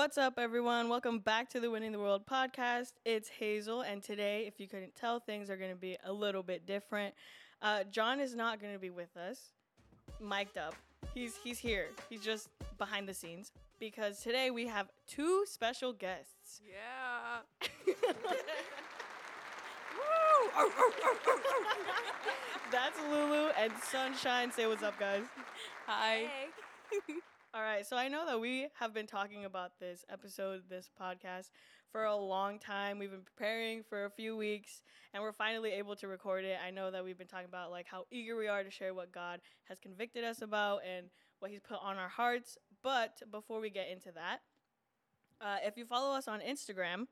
What's up, everyone? Welcome back to the Winning the World podcast. It's Hazel, and today, if you couldn't tell, things are going to be a little bit different. Uh, John is not going to be with us, mic'd up. He's he's here. He's just behind the scenes because today we have two special guests. Yeah. That's Lulu and Sunshine. Say what's up, guys. Hi. All right, so I know that we have been talking about this episode, this podcast, for a long time. We've been preparing for a few weeks, and we're finally able to record it. I know that we've been talking about like how eager we are to share what God has convicted us about and what He's put on our hearts. But before we get into that, uh, if you follow us on Instagram,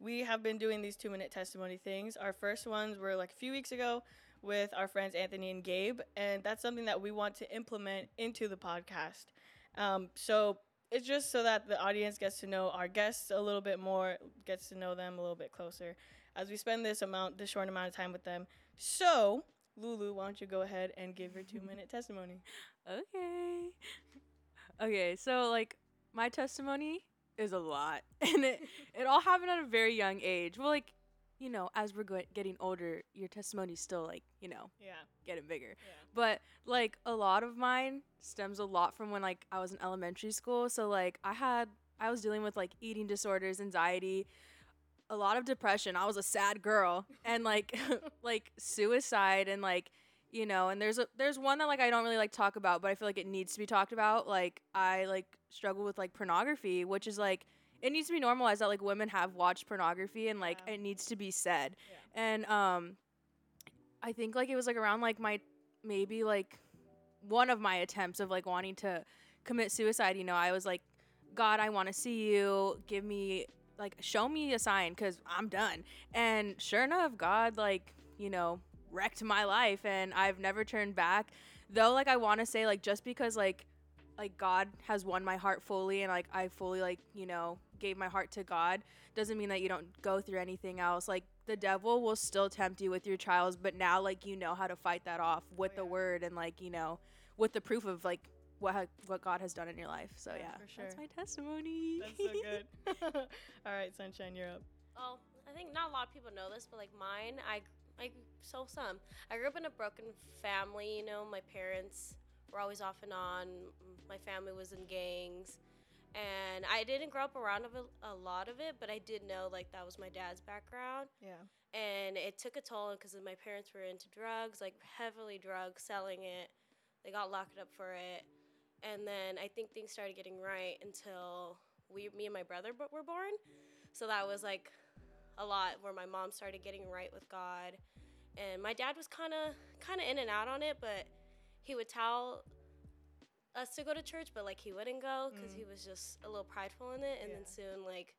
we have been doing these two-minute testimony things. Our first ones were like a few weeks ago with our friends Anthony and Gabe, and that's something that we want to implement into the podcast. Um, so it's just so that the audience gets to know our guests a little bit more, gets to know them a little bit closer as we spend this amount, this short amount of time with them. So, Lulu, why don't you go ahead and give your two minute testimony? Okay. Okay, so like my testimony is a lot, and it it all happened at a very young age. Well, like you know, as we're go- getting older, your testimony's still like you know Yeah. getting bigger. Yeah. But like a lot of mine stems a lot from when like I was in elementary school. So like I had I was dealing with like eating disorders, anxiety, a lot of depression. I was a sad girl and like like suicide and like you know, and there's a there's one that like I don't really like talk about, but I feel like it needs to be talked about. Like I like struggle with like pornography, which is like it needs to be normalized that like women have watched pornography and like Yeah. it needs to be said. Yeah. And um I think like it was like around like my maybe like one of my attempts of like wanting to commit suicide, you know, I was like God, I want to see you. Give me like show me a sign cuz I'm done. And sure enough, God like, you know, wrecked my life and I've never turned back. Though like I want to say like just because like like God has won my heart fully and like I fully like, you know, gave my heart to God doesn't mean that you don't go through anything else. Like the devil will still tempt you with your trials, but now like you know how to fight that off with oh, the yeah. word and like, you know, with the proof of like what ha- what God has done in your life. So Yeah, yeah, for that's my testimony. That's so good. All right, Sunshine, you're up. Oh, I think not a lot of people know this, but like mine, I, I so some. I grew up in a broken family. You know, my parents were always off and on. My family was in gangs, and I didn't grow up around a lot of it, but I did know like that was my dad's background, Yeah. and it took a toll because my parents were into drugs, like heavily drugs, selling it. They got locked up for it, and then I think things started getting right until we, me and my brother b- were born. So that was like a lot where my mom started getting right with God, and my dad was kind of kind of in and out on it, but he would tell us to go to church, but like he wouldn't go because he mm. was just a little prideful in it, and Yeah. then soon like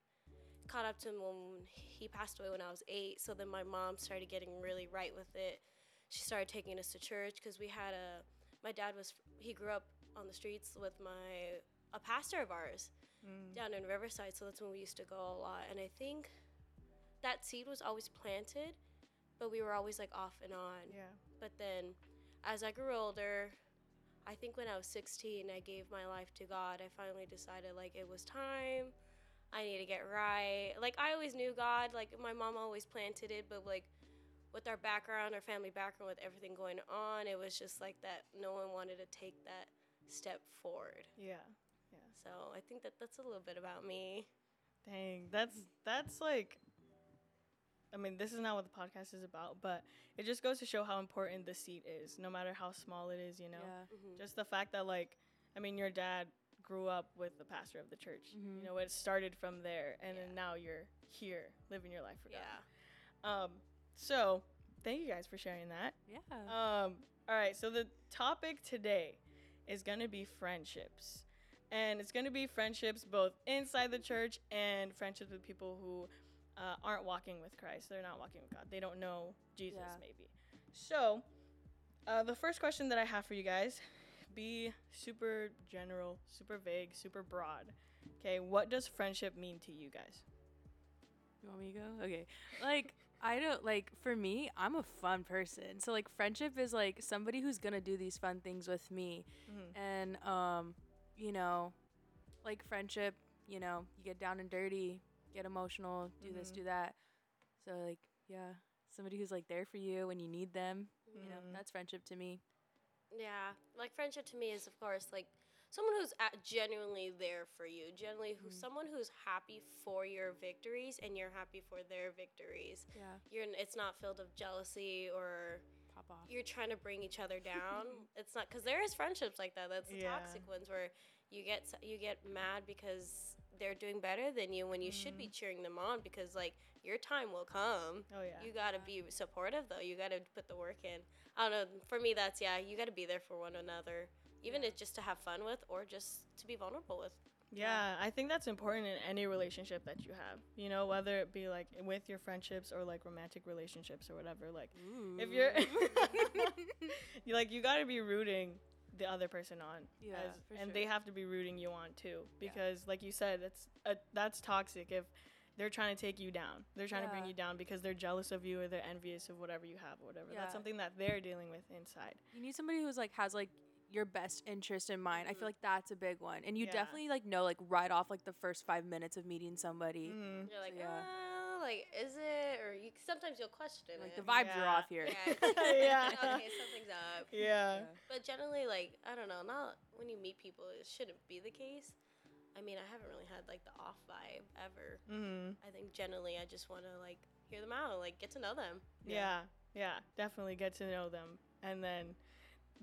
caught up to him when he passed away when I was eight. So then my mom started getting really right with it. She started taking us to church because we had a. My dad was he grew up on the streets with my a pastor of ours mm. down in Riverside, so that's when we used to go a lot. And I think that seed was always planted, but we were always like off and on. Yeah. But then as I grew older, I think when I was 16, I gave my life to God. I finally decided like it was time. I need to get right. Like I always knew God, like my mom always planted it, but like with our background, our family background, with everything going on, it was just like that no one wanted to take that step forward. Yeah. Yeah. So I think that that's a little bit about me. Dang, that's that's like I mean, this is not what the podcast is about, but it just goes to show how important the seat is, no matter how small it is, you know. Yeah. Just the fact that like I mean, your dad grew up with the pastor of the church. You know, it started from there and then now you're here living your life for God. Yeah. Um so, thank you guys for sharing that. Yeah. Um, all right, so the topic today is going to be friendships. And it's going to be friendships both inside the church and friendships with people who uh, aren't walking with Christ. They're not walking with God. They don't know Jesus, Yeah. maybe. So, uh, the first question that I have for you guys be super general, super vague, super broad. Okay, what does friendship mean to you guys? You want me to go? Okay. Like I don't like for me, I'm a fun person. So like friendship is like somebody who's gonna do these fun things with me. Mhm. And um, you know, like friendship, you know, you get down and dirty, get emotional, do this, Mhm. do that. So like, yeah. Somebody who's like there for you when you need them. You know, Mhm. that's friendship to me. Yeah, like friendship to me is of course like someone who's at genuinely there for you, genuinely who Mhm. someone who's happy for your victories and you're happy for their victories. Yeah. You're it's not filled of jealousy or Pop off. you're trying to bring each other down. it's not because there is friendships like that. That's the Yeah. toxic ones where you get you get mad because they're doing better than you when you should be mm. cheering them on because like your time will come. Oh yeah. You gotta be supportive though. You gotta put the work in. I don't know. For me, that's yeah. You gotta be there for one another, even Yeah. if just to have fun with or just to be vulnerable with. Yeah, I think that's important in any relationship that you have. You know, whether it be like with your friendships or like romantic relationships or whatever. Like, if you're, mm. you like, you got to be rooting the other person on, Yeah, as- for and sure. they have to be rooting you on too. Yeah. Because, like you said, that's uh, that's toxic. If they're trying to take you down, they're trying to bring you down because they're jealous of you or they're envious of whatever you have or whatever. Yeah. That's something that they're dealing with inside. You need somebody who's like has like your best interest in mind. I feel like that's a big one. And you Yeah. definitely like know like right off like the first five minutes of meeting somebody. Mhm. You're like, yeah. ah, like is it? Or you sometimes you'll question Like it. the vibes are off here. Yeah. Yeah. okay, something's up. Yeah. But generally, like I don't know, not when you meet people, it shouldn't be the case. I mean, I haven't really had like the off vibe ever. Mhm. I think generally, I just want to like hear them out, like get to know them. Yeah. yeah, Definitely get to know them, and then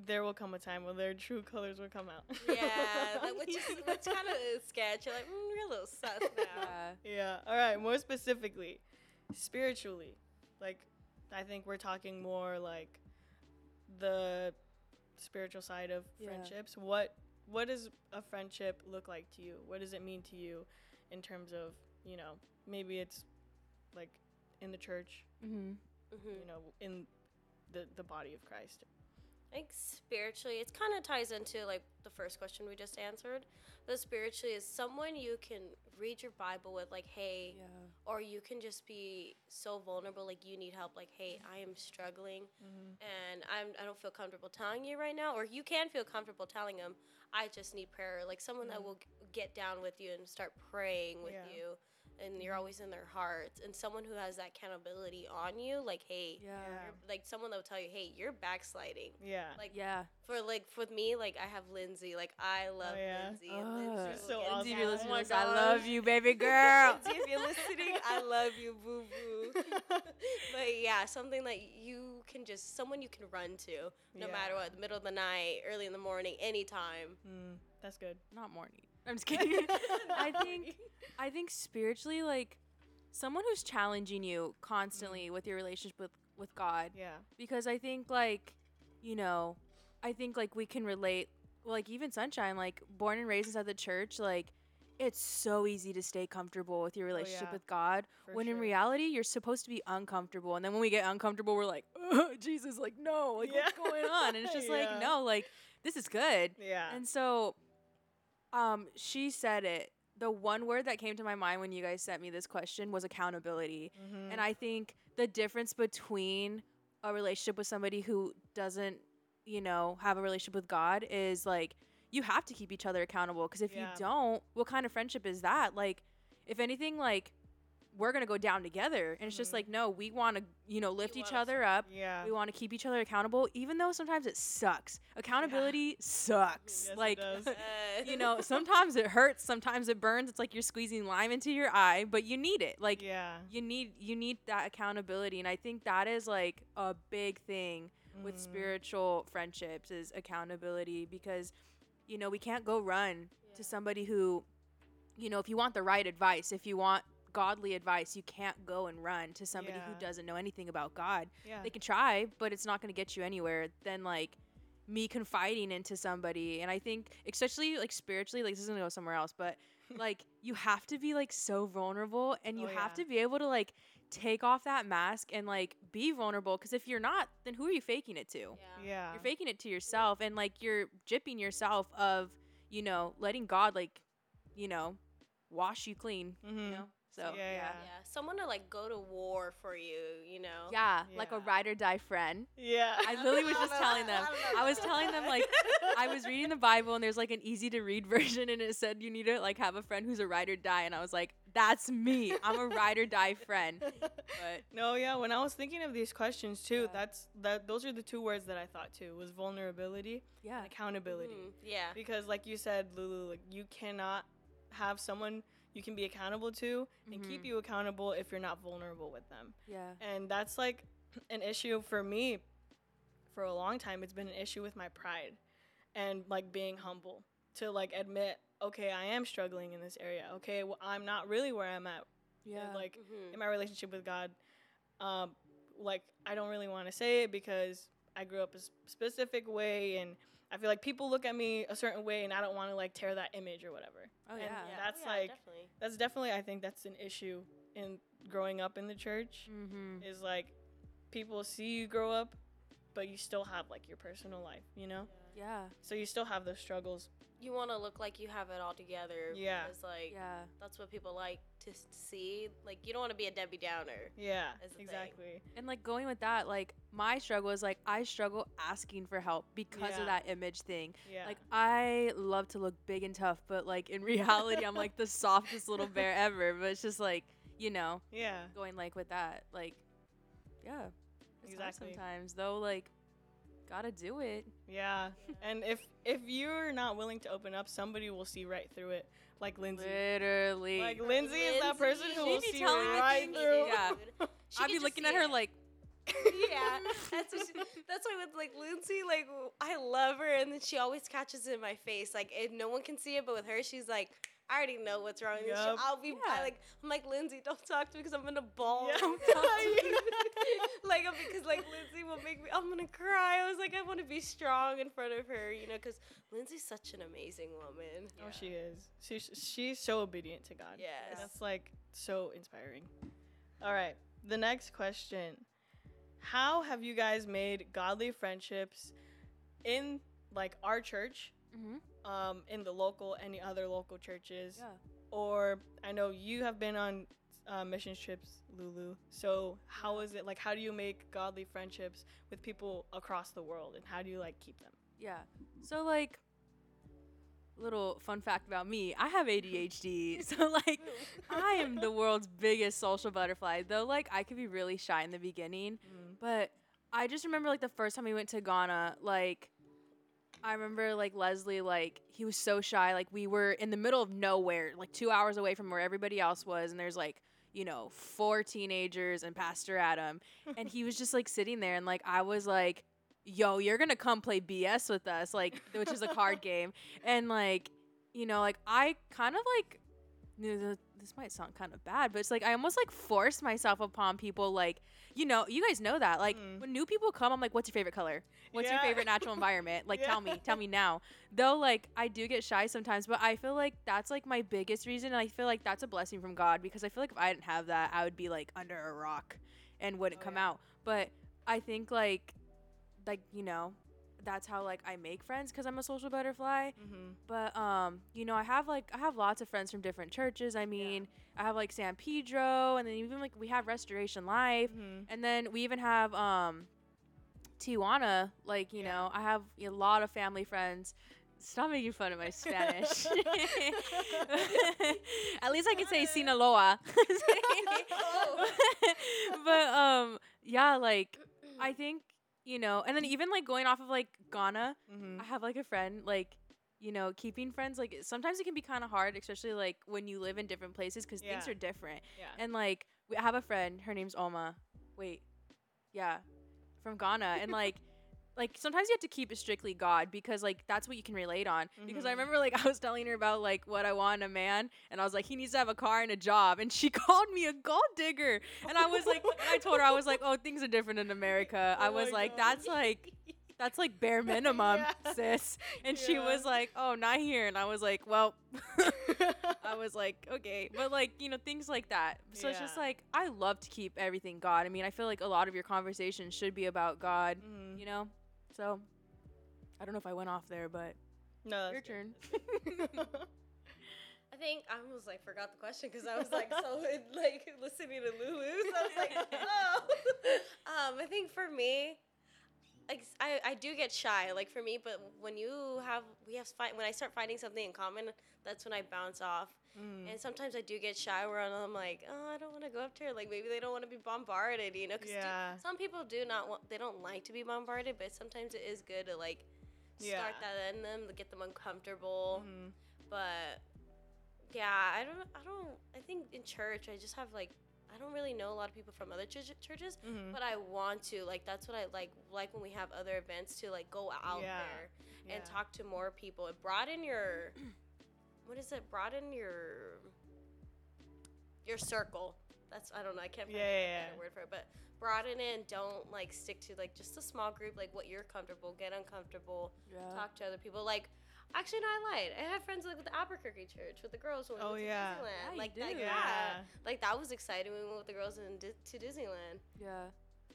there will come a time when their true colors will come out. Yeah, like, which is which kind of sketch. You're like, mm, you're a little sus now. Yeah. yeah. All right. More specifically, spiritually, like I think we're talking more like the spiritual side of Yeah. friendships. What what does a friendship look like to you? What does it mean to you in terms of you know maybe it's like in the church, Mm-hmm. hmm you know, in the the body of Christ. I think spiritually, it kind of ties into like the first question we just answered. But spiritually is someone you can read your Bible with, like, hey, Yeah. or you can just be so vulnerable, like you need help, like, hey, I am struggling Mm-hmm. and I'm, I don't feel comfortable telling you right now, or you can feel comfortable telling them, I just need prayer, like someone that Mhm. will get down with you and start praying with Yeah. you, and you're always in their hearts, and someone who has that accountability on you, like, hey, Yeah. you're- like someone that will tell you, hey, you're backsliding. Yeah. Like Yeah. for like for me, like I have Lindsay. Like I love yeah? Lindsay. and Ugh. Lindsay She's will so awesome. Lindsay, if you're listening Oh my this, I love you, baby girl. Lindsay, if you're listening, I love you, boo boo. but yeah, something that you can just someone you can run to, no matter what, the middle of the night, early in the morning, anytime. Mm, that's good. Not morning. I'm just kidding. I think I think spiritually, like someone who's challenging you constantly with your relationship with with God, Yeah. because I think like, you know, I think like we can relate. Like even Sunshine, like born and raised inside the church, like it's so easy to stay comfortable with your relationship yeah. with God. For when in reality, you're supposed to be uncomfortable, and then when we get uncomfortable, we're like, oh, Jesus, like no, like what's going on? And it's just Yeah. like no, like this is good. Yeah. And so um she said it. The one word that came to my mind when you guys sent me this question was accountability. Mhm. And I think the difference between a relationship with somebody who doesn't, you know, have a relationship with God is like you have to keep each other accountable because if Yeah. you don't, what kind of friendship is that? Like if anything like we're going to go down together and it's just Mhm. like no, we want to, you know, lift each other up. yeah. We want to keep each other accountable even though sometimes it sucks. Accountability sucks. Yes, like. You know, sometimes it hurts, sometimes it burns. It's like you're squeezing lime into your eye, but you need it. Like yeah. you need you need that accountability, and I think that is like a big thing with Mhm. spiritual friendships is accountability because you know we can't go run Yeah. to somebody who, you know, if you want the right advice, if you want godly advice, you can't go and run to somebody who doesn't know anything about God Yeah. they can try, but it's not going to get you anywhere. Then like me confiding into somebody, and I think especially like spiritually, like this is gonna go somewhere else, but like you have to be like so vulnerable and you Oh, have yeah. to be able to like take off that mask and like be vulnerable because if you're not then who are you faking it to Yeah. Yeah. you're faking it to yourself and like you're jipping yourself of you know letting god like you know wash you clean Mm-hmm. you know so Yeah, yeah yeah. Yeah. Someone to like go to war for you, you know. yeah, like a Yeah. ride or die friend Yeah. I literally was just telling them. I I was telling them like I was reading the Bible and there's like an easy to read version and it said you need to like have a friend who's a ride or die and I was like that's me. I'm a ride or die friend. But No, yeah. When I was thinking of these questions too, Yeah. that's that. Those are the two words that I thought too was vulnerability yeah. and accountability. Mhm, Yeah. Because, like you said, Lulu, like you cannot have someone you can be accountable to and keep Mhm. you accountable if you're not vulnerable with them. Yeah. And that's like an issue for me for a long time. It's been an issue with my pride and like being humble to like admit, okay, I am struggling in this area. Okay, well, I'm not really where I'm at Yeah. like Mhm. in my relationship with God, um, like I don't really want to say it because I grew up a specific way, and I feel like people look at me a certain way, and I don't want to like tear that image or whatever. Oh and yeah. Yeah. that's oh, yeah, like- definitely. That's definitely I think that's an issue in growing up in the church. Mhm. Is like people see you grow up, but you still have like your personal life, you know. Yeah. So you still have those struggles. You want to look like you have it all together. Yeah. Because like Yeah. that's what people like to see. Like you don't want to be a Debbie Downer. Yeah, Is the thing. exactly. And like going with that, like my struggle is like I struggle asking for help because Yeah. of that image thing. Yeah. Like I love to look big and tough, but like in reality I'm like the softest little bear ever. But it's just like, you know, yeah. going like with that, like yeah. It's Exactly. sometimes though, like gotta do it. Yeah. And if if you're not willing to open up, somebody will see right through it. Like Lindsay. Literally. Like Lindsay is that person who Lindsay, will be see telling me right things, through. yeah. She I'd be looking at her it. like yeah, that's what she, that's why with like Lindsay, like I love her, and then she always catches it in my face. Like if no one can see it, but with her, she's like, I already know what's wrong. with you." I'll be I, like, I'm like Lindsay, don't talk to me because I'm gonna bawl. Yeah. Don't talk to me. like because like Lindsay will make me, I'm gonna cry. I was like, I want to be strong in front of her, you know, because Lindsay's such an amazing woman. Oh, she is. She's she's so obedient to God. Yes. That's like so inspiring. All right. The next question. How have you guys made godly friendships in like our church, mm-hmm. um, in the local, any other local churches? Yeah. Or I know you have been on uh, mission trips, Lulu. So how is it like? How do you make godly friendships with people across the world, and how do you like keep them? Yeah. So like little fun fact about me, I have ADHD. so like I am the world's biggest social butterfly. Though like I could be really shy in the beginning, Mm. but I just remember like the first time we went to Ghana, like I remember like Leslie like he was so shy. Like we were in the middle of nowhere, like 2 hours away from where everybody else was and there's like you know, four teenagers and Pastor Adam. And he was just like sitting there and like I was like, yo, you're gonna come play BS with us, like which is a card game. And like, you know, like I kind of like you know, this might sound kind of bad, but it's like I almost like force myself upon people like you know, you guys know that. Like Mm. when new people come, I'm like, what's your favorite color? What's your favorite natural environment? Like tell me, tell me now. Though like I do get shy sometimes, but I feel like that's like my biggest reason and I feel like that's a blessing from God because I feel like if I didn't have that, I would be like under a rock and wouldn't Oh, come yeah. out. But I think like like, you know, that's how like I make friends cuz I'm a social butterfly. Mm-hmm. But um, you know, I have like I have lots of friends from different churches. I mean, I have like San Pedro, and then even like we have Restoration Life, Mm-hmm. and then we even have um, Tijuana. Like you Yeah. know, I have a lot of family friends. Stop making fun of my Spanish. At least I can say Sinaloa. but um, yeah, like I think you know, and then even like going off of like Ghana, Mm-hmm. I have like a friend like you know keeping friends like sometimes it can be kind of hard especially like when you live in different places because things are different. Yeah. and like we I have a friend her name's Oma wait. Yeah. From Ghana. And like like sometimes you have to keep it strictly God because like that's what you can relate on because I Mhm. remember like I was telling her about like what I want in a man and I was like he needs to have a car and a job and she called me a gold digger and I was like I told her I was like oh things are different in America I Oh was like God. that's like That's like bare minimum, Yeah. sis. And she was like, "Oh, not here." And I was like, "Well." I was like, okay, but like you know things like that. So it's just like I love to keep everything God. I mean, I feel like a lot of your conversations should be about God. Mhm. You know, so I don't know if I went off there, but No, your turn. I think I almost like forgot the question because I was like so in, like listening to Lulu. So I was like, oh. um, I think for me, like I, I do get shy. Like for me, but when you have we have fight when I start finding something in common, that's when I bounce off. Mm. And sometimes I do get shy where I'm like, oh, I don't want to go up to her. Like maybe they don't want to be bombarded, you know? Because Yeah. some people do not want, they don't like to be bombarded, but sometimes it is good to like start Yeah. that in them to get them uncomfortable. Mhm. But yeah, I don't, I don't, I think in church I just have like, I don't really know a lot of people from other church- churches, Mhm. but I want to. Like that's what I like, like when we have other events to like go out Yeah. there and Yeah. talk to more people. It broaden your what is it? Broaden your your circle. That's I don't know. I can't find Yeah, a yeah, better word for it, but broaden it and don't like stick to like just a small group. Like what you're comfortable, get uncomfortable, yeah. talk to other people. Like actually, no, I lied. I have friends like with the Albuquerque church with the girls when we Oh, went to yeah. Disneyland. Yeah, you like that, do. yeah. Yeah. Like that was exciting. when We went with the girls in Di- to Disneyland. Yeah.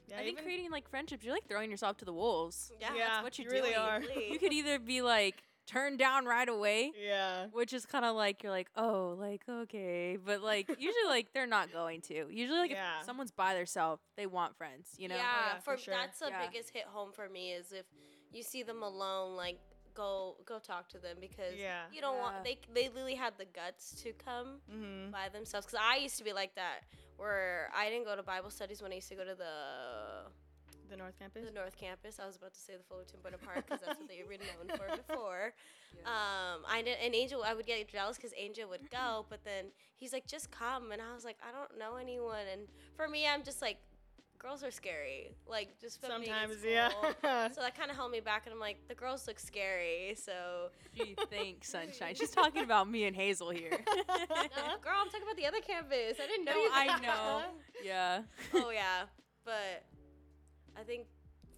Yeah, I think creating like friendships, you're like throwing yourself to the wolves. Yeah, Yeah, that's what you you're really doing. are. You could either be like turned down right away, Yeah. which is kind of like you're like, oh, like okay, but like usually like they're not going to. Usually like Yeah. if someone's by themselves, they want friends. You know. Yeah, yeah, for for, sure. that's the Yeah. biggest hit home for me is if you see them alone, like go go talk to them because Yeah. you don't Yeah. want they they literally had the guts to come Mm-hmm. by themselves. Because I used to be like that, where I didn't go to Bible studies when I used to go to the The North Campus. the North Campus. I was about to say the Fullerton Bonaparte because that's what they were known for before. Yeah. I did, and Angel, I would get jealous because Angel would go, mm-hmm. but then he's like, just come, and I was like, I don't know anyone, and for me, I'm just like, girls are scary, like just from being in Sometimes, yeah. So that kind of held me back, and I'm like, the girls look scary, so Gee, thanks, sunshine. She's talking about me and Hazel here. no, girl, I'm talking about the other campus. I didn't know. No, you I know. yeah. oh yeah, but I think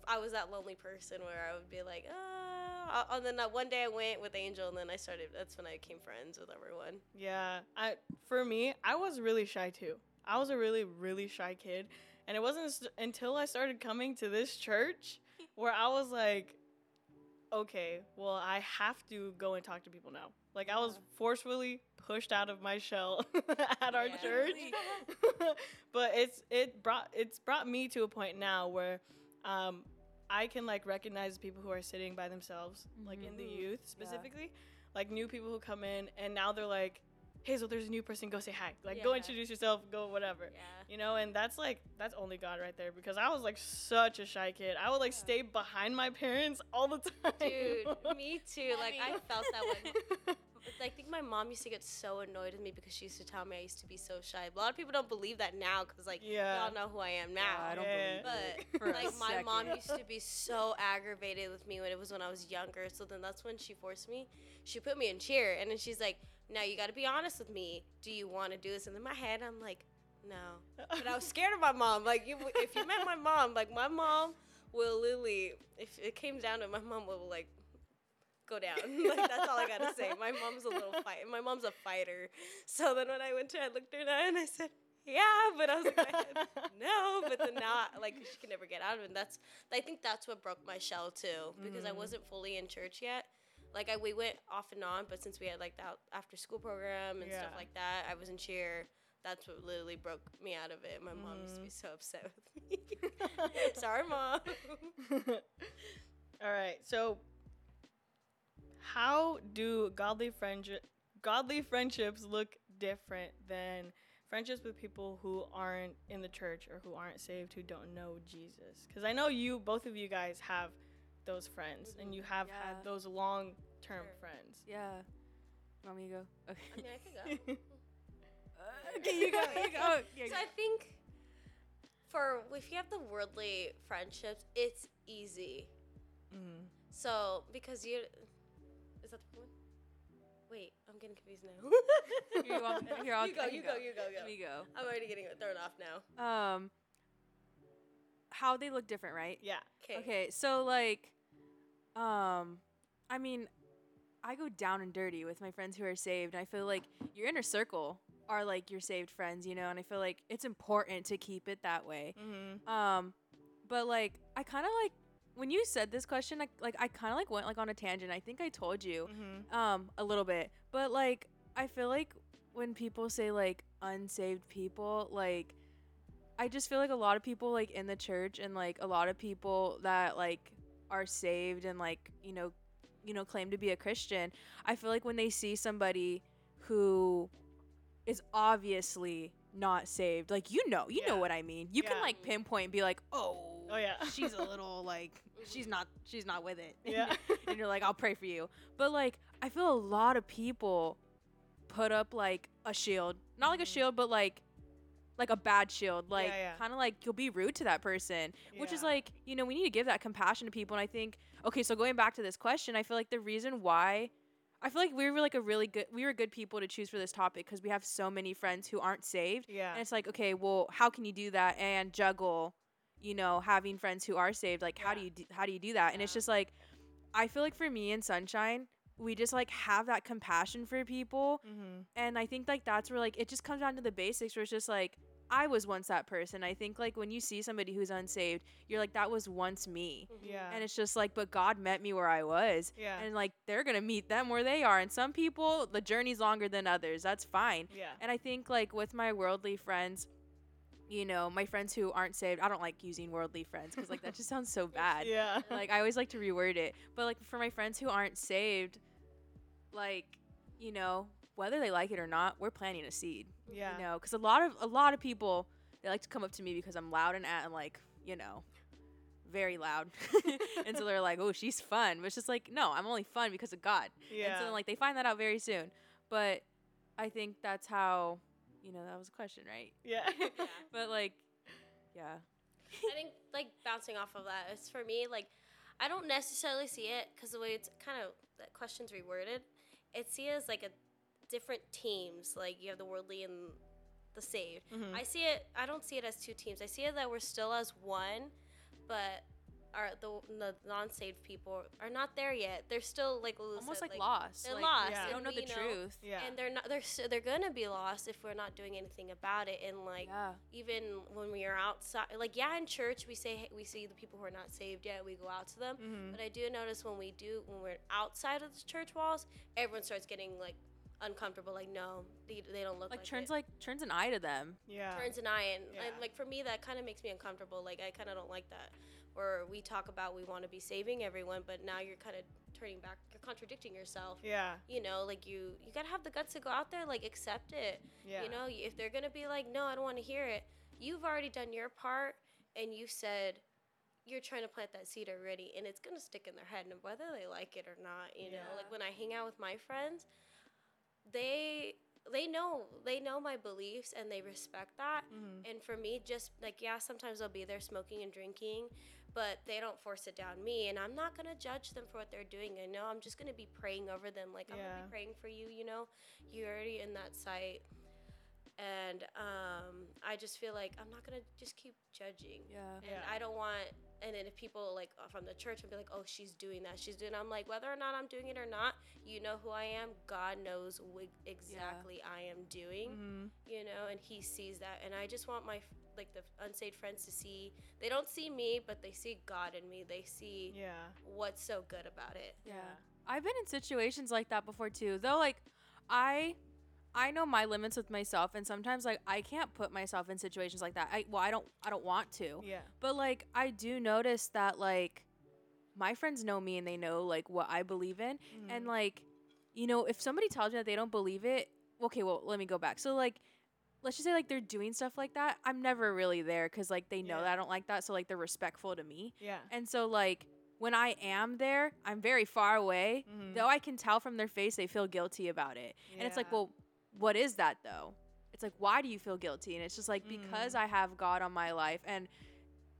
I was that lonely person where I would be like, ah. And then uh, one day I went with Angel, and then I started. That's when I became friends with everyone. Yeah, I for me, I was really shy too. I was a really really shy kid, and it wasn't st- until I started coming to this church where I was like, okay, well, I have to go and talk to people now. Like I was forcefully pushed out of my shell at our church. but it's it brought it's brought me to a point now where um I can like recognize people who are sitting by themselves, like in the Mhm. youth specifically, like new people who come in and now they're like, Hazel, there's a new person, go say hi. Like go introduce yourself, go whatever. Yeah. You know, and that's like that's only God right there because I was like such a shy kid. I would like Yeah. stay behind my parents all the time. Dude, me too. Like I felt that way. I think my mom used to get so annoyed with me because she used to tell me I used to be so shy. A lot of people don't believe that now because like Yeah. y'all know who I am now. I don't Yeah. believe it But like my mom used to be so aggravated with me when it was when I was younger. So then that's when she forced me. She put me in cheer, and then she's like, "Now you got to be honest with me. Do you want to do this?" And in my head, I'm like, "No." But I was scared of my mom. Like, you, if you met my mom, like my mom will literally, if it came down to it, my mom will like go down. like that's all I gotta say. My mom's a little fight. My mom's a fighter. So then when I went to, her, I looked her in and I said, "Yeah," but I was like, no. But then now, like, she can never get out of it. And that's, I think that's what broke my shell too, because I Mhm. wasn't fully in church yet. Like, I we went off and on, but since we had like the out- after school program and stuff like that, I was in cheer. That's what literally broke me out of it. My mom used to be mm-hmm. so upset with me. Sorry, mom. All right. So, how do godly friendship godly friendships look different than friendships with people who aren't in the church or who aren't saved, who don't know Jesus? Because I know you, both of you guys, have those friends, and you have Yeah. had those long term Sure. friends. Yeah. Want me to go? I Okay. mean, I could go. okay, you go. You go. Yeah, So I think for if you have the worldly friendships, it's easy. Mhm. So because you is that the one? Wait, I'm getting confused now. Here, you want- here, I'll- you go, you go, go. you go, Let go. me go. I'm already getting thrown off now. Um, how they look different, right? Yeah. Okay. Okay, so like Um, I mean, I go down and dirty with my friends who are saved. I feel like your inner circle are like your saved friends, you know, and I feel like it's important to keep it that way. Mm-hmm. Um, but like I kind of like when you said this question, like like I kind of like went like on a tangent. I think I told you Mm-hmm. um a little bit, but like I feel like when people say like unsaved people, like I just feel like a lot of people like in the church and like a lot of people that like are saved and like you know you know claim to be a Christian. I feel like when they see somebody who is obviously not saved, like you know, you know what I mean. You can like pinpoint and be like, oh, Oh yeah. she's a little like she's not she's not with it. Yeah. and you're like, I'll pray for you. But like I feel a lot of people put up like a shield. Not like a Mhm. shield, but like like a bad shield. Like yeah. kind of like you'll be rude to that person. Which is like, you know, we need to give that compassion to people. And I think okay, so going back to this question, I feel like the reason why I feel like we were like a really good we were good people to choose for this topic because we have so many friends who aren't saved. Yeah. And it's like, okay, well, how can you do that and juggle, you know, having friends who are saved? Like, how do you do, how do you do that? And it's just like, I feel like for me and Sunshine, we just like have that compassion for people, mm-hmm. and I think like that's where like it just comes down to the basics, where it's just like I was once that person. I think like when you see somebody who's unsaved, you're like that was once me. Mm-hmm. Yeah. And it's just like, but God met me where I was. yeah. And like they're gonna meet them where they are. And some people, the journey's longer than others. That's fine. yeah. And I think like with my worldly friends, you know, my friends who aren't saved, I don't like using worldly friends because like that just sounds so bad. Yeah. Like I always like to reword it. But like for my friends who aren't saved, like, you know, whether they like it or not, we're planting a seed. Yeah. You know, because a lot of a lot of people they like to come up to me because I'm loud and at and like, you know, very loud. and so they're like, "Oh, she's fun." But it's just like, "No, I'm only fun because of God." Yeah. And so then, like they find that out very soon. But I think that's how, you know, that was a question, right? yeah. Yeah. But like, yeah. I think like bouncing off of that, it's for me like I don't necessarily see it because the way it's kind of that question's reworded, it see it as like a different teams. Like you have the worldly and the saved. Mhm. I see it. I don't see it as two teams. I see it that we're still as one, but our the, the non-saved people are not there yet. They're still like Lulu Almost said, like, lost. they're like, lost, They don't and know the we know- truth. yeah. and they're not. They're s- they're gonna be lost if we're not doing anything about it. And like yeah. even when we are outside, like yeah, in church we say hey, we see the people who are not saved yet. We go out to them, mm-hmm. but I do notice when we do when we're outside of the church walls, everyone starts getting like uncomfortable. Like no, they, they don't look Like, like, turns it. like turns an eye to them. Yeah. turns an eye, and, and Yeah. like for me that kind of makes me uncomfortable. Like I kind of don't like that. Where we talk about we want to be saving everyone, but now you're kind of turning back. You're contradicting yourself. yeah. You know, like you you gotta have the guts to go out there, like accept it. Yeah. You know, if they're gonna be like, no, I don't want to hear it. You've already done your part, and you said you're trying to plant that seed already, and it's gonna stick in their head, and whether they like it or not. You know, like when I hang out with my friends, they they know they know my beliefs and they respect that. Mm-hmm. And for me, just like yeah, sometimes they'll be there smoking and drinking, but they don't force it down me, and I'm not gonna judge them for what they're doing. I know I'm just gonna be praying over them, like I'm gonna be praying for you. You know, you're already in that site, and um, I just feel like I'm not gonna just keep judging. Yeah. And Yeah. I don't want, and then if people like uh, from the church would be like, oh, she's doing that, she's doing, I'm like, whether or not I'm doing it or not, you know who I am. God knows what exactly I am doing Mm-hmm. you know, and he sees that. And I just want my like the unsaved friends to see. They don't see me, but they see God in me. They see Yeah. what's so good about it. Yeah. I've been in situations like that before too. Though like I I know my limits with myself and sometimes like I can't put myself in situations like that. I well I don't I don't want to. Yeah. But like I do notice that like my friends know me and they know like what I believe in Mhm. and like you know if somebody tells me that they don't believe it, okay, well let me go back. So like let's just say like they're doing stuff like that. I'm never really there cuz like they know Yeah. that I don't like that so like they're respectful to me. yeah. And so like when I am there, I'm very far away. Mhm. Though I can tell from their face they feel guilty about it. And it's like, well, what is that though? It's like, why do you feel guilty? And it's just like because Mm. I have God on my life and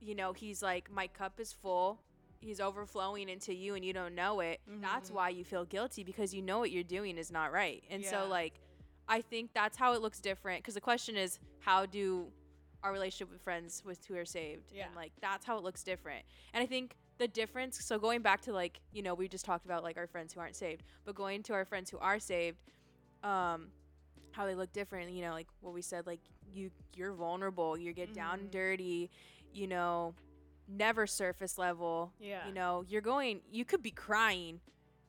you know, he's like my cup is full. He's overflowing into you and you don't know it. That's Mhm. why you feel guilty because you know what you're doing is not right. And Yeah. so like I think that's how it looks different cuz the question is how do our relationship with friends with who are saved. Yeah. And like that's how it looks different. And I think the difference so going back to like, you know, we just talked about like our friends who aren't saved, but going to our friends who are saved, um, how they look different, you know, like what we said, like you you're vulnerable, you get down and dirty, you know, never surface level. Yeah. You know, you're going you could be crying,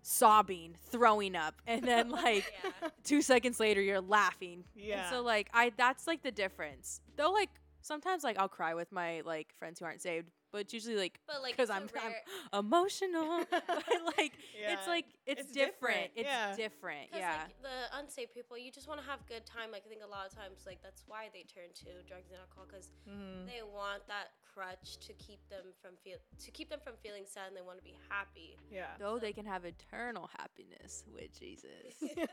sobbing, throwing up, and then like yeah. two seconds later you're laughing. Yeah. And so like I that's like the difference. Though like sometimes like I'll cry with my like friends who aren't saved, but it's usually like But like, 'Cause it's a I'm- I'm- emotional. But like Yeah. it's like it's, It's different. different, It's yeah. different. Yeah. like the unsaved people, you just want to have good time. Like I think a lot of times, like that's why they turn to drugs and alcohol because Mhm. they want that crutch to keep them from feel to keep them from feeling sad and they want to be happy. Yeah. Though they can have eternal happiness with Jesus. yeah.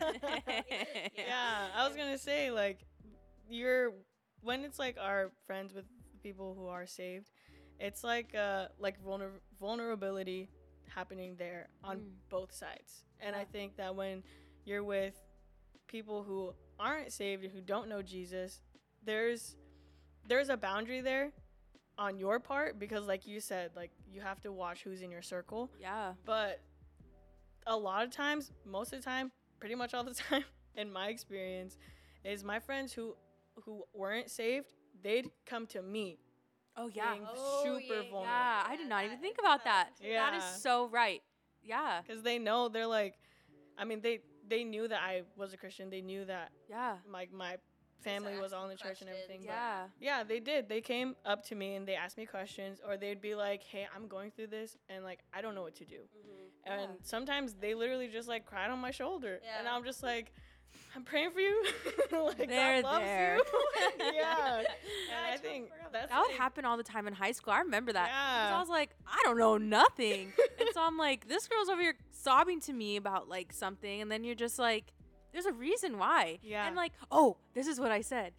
yeah, I was gonna say like you're when it's like our friends with people who are saved, it's like uh like vulner- vulnerability happening there on Mm. both sides. And I think that when you're with people who aren't saved and who don't know Jesus, there's there's a boundary there on your part because like you said, like you have to watch who's in your circle. Yeah. But a lot of times, most of the time, pretty much all the time, in my experience, is my friends who who weren't saved, they'd come to me. Oh yeah. being Oh, super yeah, yeah. vulnerable. Yeah, I did not that even think about that. valid. Yeah. that is so right. Yeah. Because they know they're like, I mean, they they knew that I was a Christian. They knew that Yeah. my my family was all in the church and questions, everything. but- Yeah. Yeah, they did. They came up to me and they asked me questions, or they'd be like, "Hey, I'm going through this, and like I don't know what to do." Mhm. And Yeah. sometimes they literally just like cried on my shoulder, and I'm just like, "I'm praying for you." like They're God loves there. you. yeah, and I I think that's That would like- happen all the time in high school. I remember that. 'Cause I was like, I don't know nothing. and so I'm like, this girl's over here sobbing to me about like something, and then you're just like, there's a reason why. Yeah. And like, oh, this is what I said.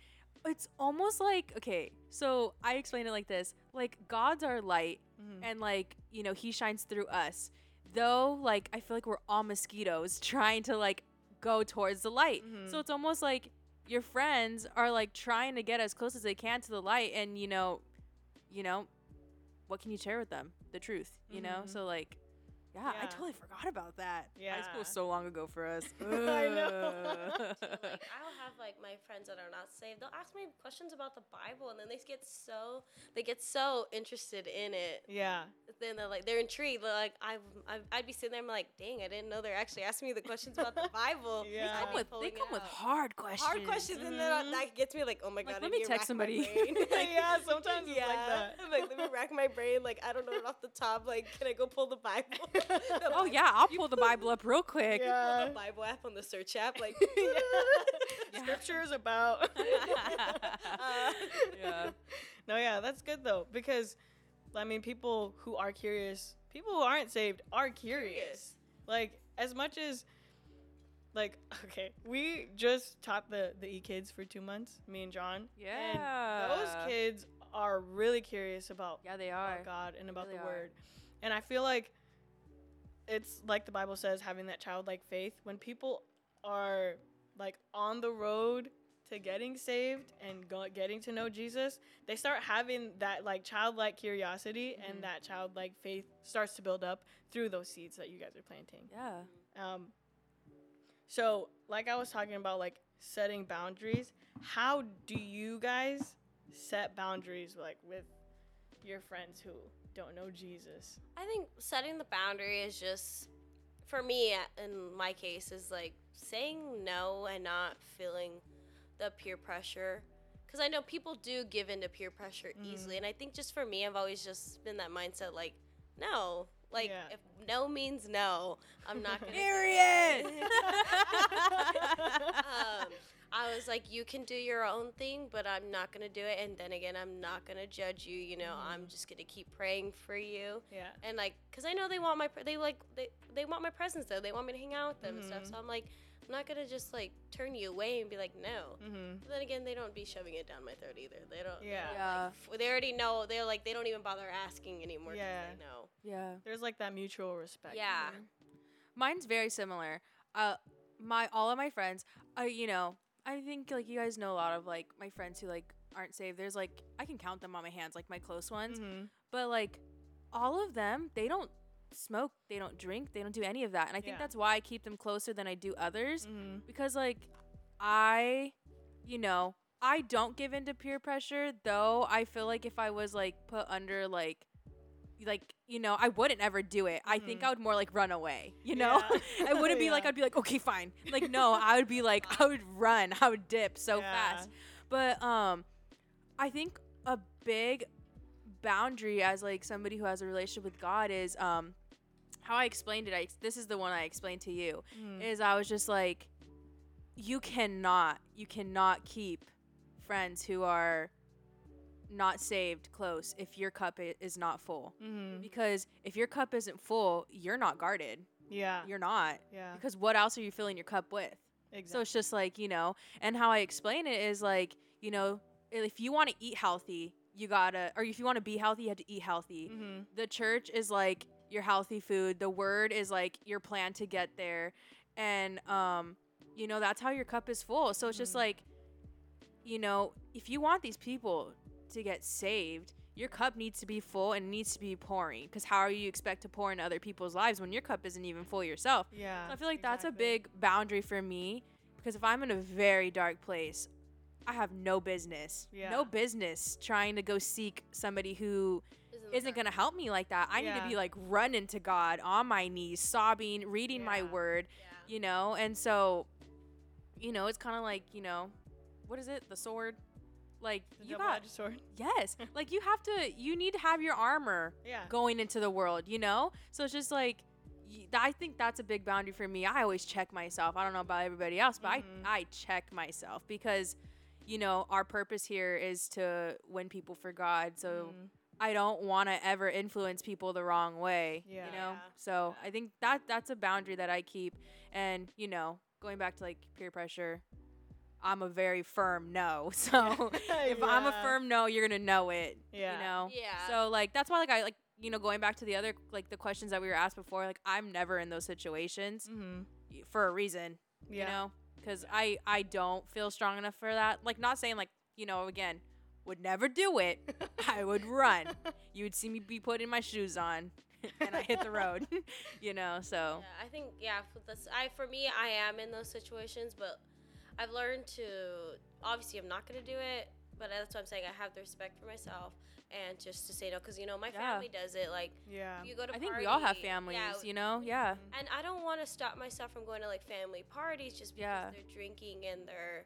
It's almost like okay, so I explain it like this: like God's our light, Mhm. and like you know He shines through us. Though, like I feel like we're all mosquitoes trying to like go towards the light. Mhm. So it's almost like your friends are like trying to get as close as they can to the light, and you know, you know, what can you share with them? The truth, you know. Mhm. So like, yeah, I totally forgot about that. Yeah. high school was so long ago for us. I know. So, like I'll have like my friends that are not saved. They'll ask me questions about the Bible, and then they get so they get so interested in it. yeah, Then they're like they're intrigued. They're like I I'd, I'd be sitting there. I'm like, dang, I didn't know they're actually asking me the questions about the Bible. They Yeah. I'd come with they come with hard questions. hard questions, and then Mhm. uh, that gets me like, oh my Like, god, let me text somebody. Like, Yeah, sometimes it's like that. I'm like, let me rack my brain. Like, I don't know it off the top. Like, can I go pull the Bible? The Oh yeah, I'll pull the Bible up real quick. Pull yeah. the Bible app on the search app. Like, Yeah. Scripture is about. Uh, yeah. No, yeah, that's good though because, I mean, people who are curious, people who aren't saved are curious. Curious. Like as much as, like, okay, we just taught the the e kids for two months, me and John. And those kids are really curious about Yeah, they are about are. God and about really the are. Word, and I feel like it's like the Bible says, having that childlike faith. When people are like on the road to getting saved and go- getting to know Jesus, they start having that like childlike curiosity Mhm. and that childlike faith starts to build up through those seeds that you guys are planting. Yeah. Um, so, like I was talking about, like setting boundaries. How do you guys set boundaries, like with your friends who don't know Jesus? I think setting the boundary is just, for me, in my case, is like saying no and not feeling the peer pressure. Because I know people do give in to peer pressure Mm. easily. And I think just for me, I've always just been that mindset like, no. Like, Yeah. if no means no, I'm not going to. Period. um, I was like, you can do your own thing, but I'm not gonna do it. And then again, I'm not gonna judge you. You know, I'm Mm. just gonna keep praying for you. Yeah. And like, cause I know they want my, pre- they like, they they want my presence though. They want me to hang out with them and stuff. Mhm. So I'm like, I'm not gonna just like turn you away and be like, no. Mm-hmm. But then again, they don't be shoving it down my throat either. They don't. they Yeah. don't, Yeah. Like, f- they already know. They're like, they don't even bother asking anymore. Yeah. They know. yeah. There's like that mutual respect. Yeah. Mine's very similar. Uh, my all of my friends, uh, you know, I think like you guys know a lot of like my friends who like aren't saved. There's like I can count them on my hands, like my close ones. Mhm. But like all of them, they don't smoke, they don't drink, they don't do any of that. And I think Yeah. that's why I keep them closer than I do others Mhm. because like I you know, I don't give into peer pressure, though I feel like if I was like put under like like you know i wouldn't ever do it i think Mhm. i would more like run away you know Yeah. i wouldn't be like i'd be like okay fine like no i would be like i would run i would dip so Yeah. fast but um i think a big boundary as like somebody who has a relationship with god is um how i explained it I, this is the one i explained to you Mhm. is i was just like you cannot you cannot keep friends who are not saved close if your cup is not full Mhm. because if your cup isn't full you're not guarded Yeah. you're not Yeah. because what else are you filling your cup with Exactly. so it's just like, you know, and how I explain it is like, you know, if you want to eat healthy, you gotta, or if you want to be healthy, you have to eat healthy. Mhm. The church is like your healthy food. The word is like your plan to get there. And, um, you know, that's how your cup is full. So it's just Mhm. like, you know, if you want these people to get saved, your cup needs to be full and needs to be pouring. Because how are you expect to pour in other people's lives when your cup isn't even full yourself? Yeah. So I feel like that's a big boundary for me because if I'm in a very dark place, I have no business, Yeah. no business trying to go seek somebody who Isn't isn't going to help me like that. I need to be like running to God on my knees, sobbing, reading my word, Yeah. you know? And so, you know, it's kind of like, you know, what is it? The sword? Like, The you got, double-edged sword. yes. like, you have to, you need to have your armor Yeah. going into the world, you know? So it's just like I think that's a big boundary for me. I always check myself. I don't know about everybody else, but Mhm. I I check myself because you know, our purpose here is to win people for God. So Mhm. I don't want to ever influence people the wrong way, Yeah. you know? Yeah. So Yeah. I think that that's a boundary that I keep and, you know, going back to like peer pressure, I'm a very firm no. So if I'm a firm no, you're going to know it, Yeah. you know? Yeah. So like that's why like I like you know going back to the other like the questions that we were asked before like I'm never in those situations Mhm. for a reason, Yeah. you know, because I I don't feel strong enough for that. Like not saying like you know again would never do it. I would run. You would see me be putting my shoes on and I hit the road, you know. So Yeah, I think yeah. For this, I for me, I am in those situations, but I've learned to. Obviously, I'm not gonna do it, but that's what I'm saying. I have the respect for myself and just to say no, because you know my Yeah. family does it. Like Yeah. you go to. I think we all have families, Yeah, you know. Yeah, mm-hmm. and I don't want to stop myself from going to like family parties just because Yeah. they're drinking and they're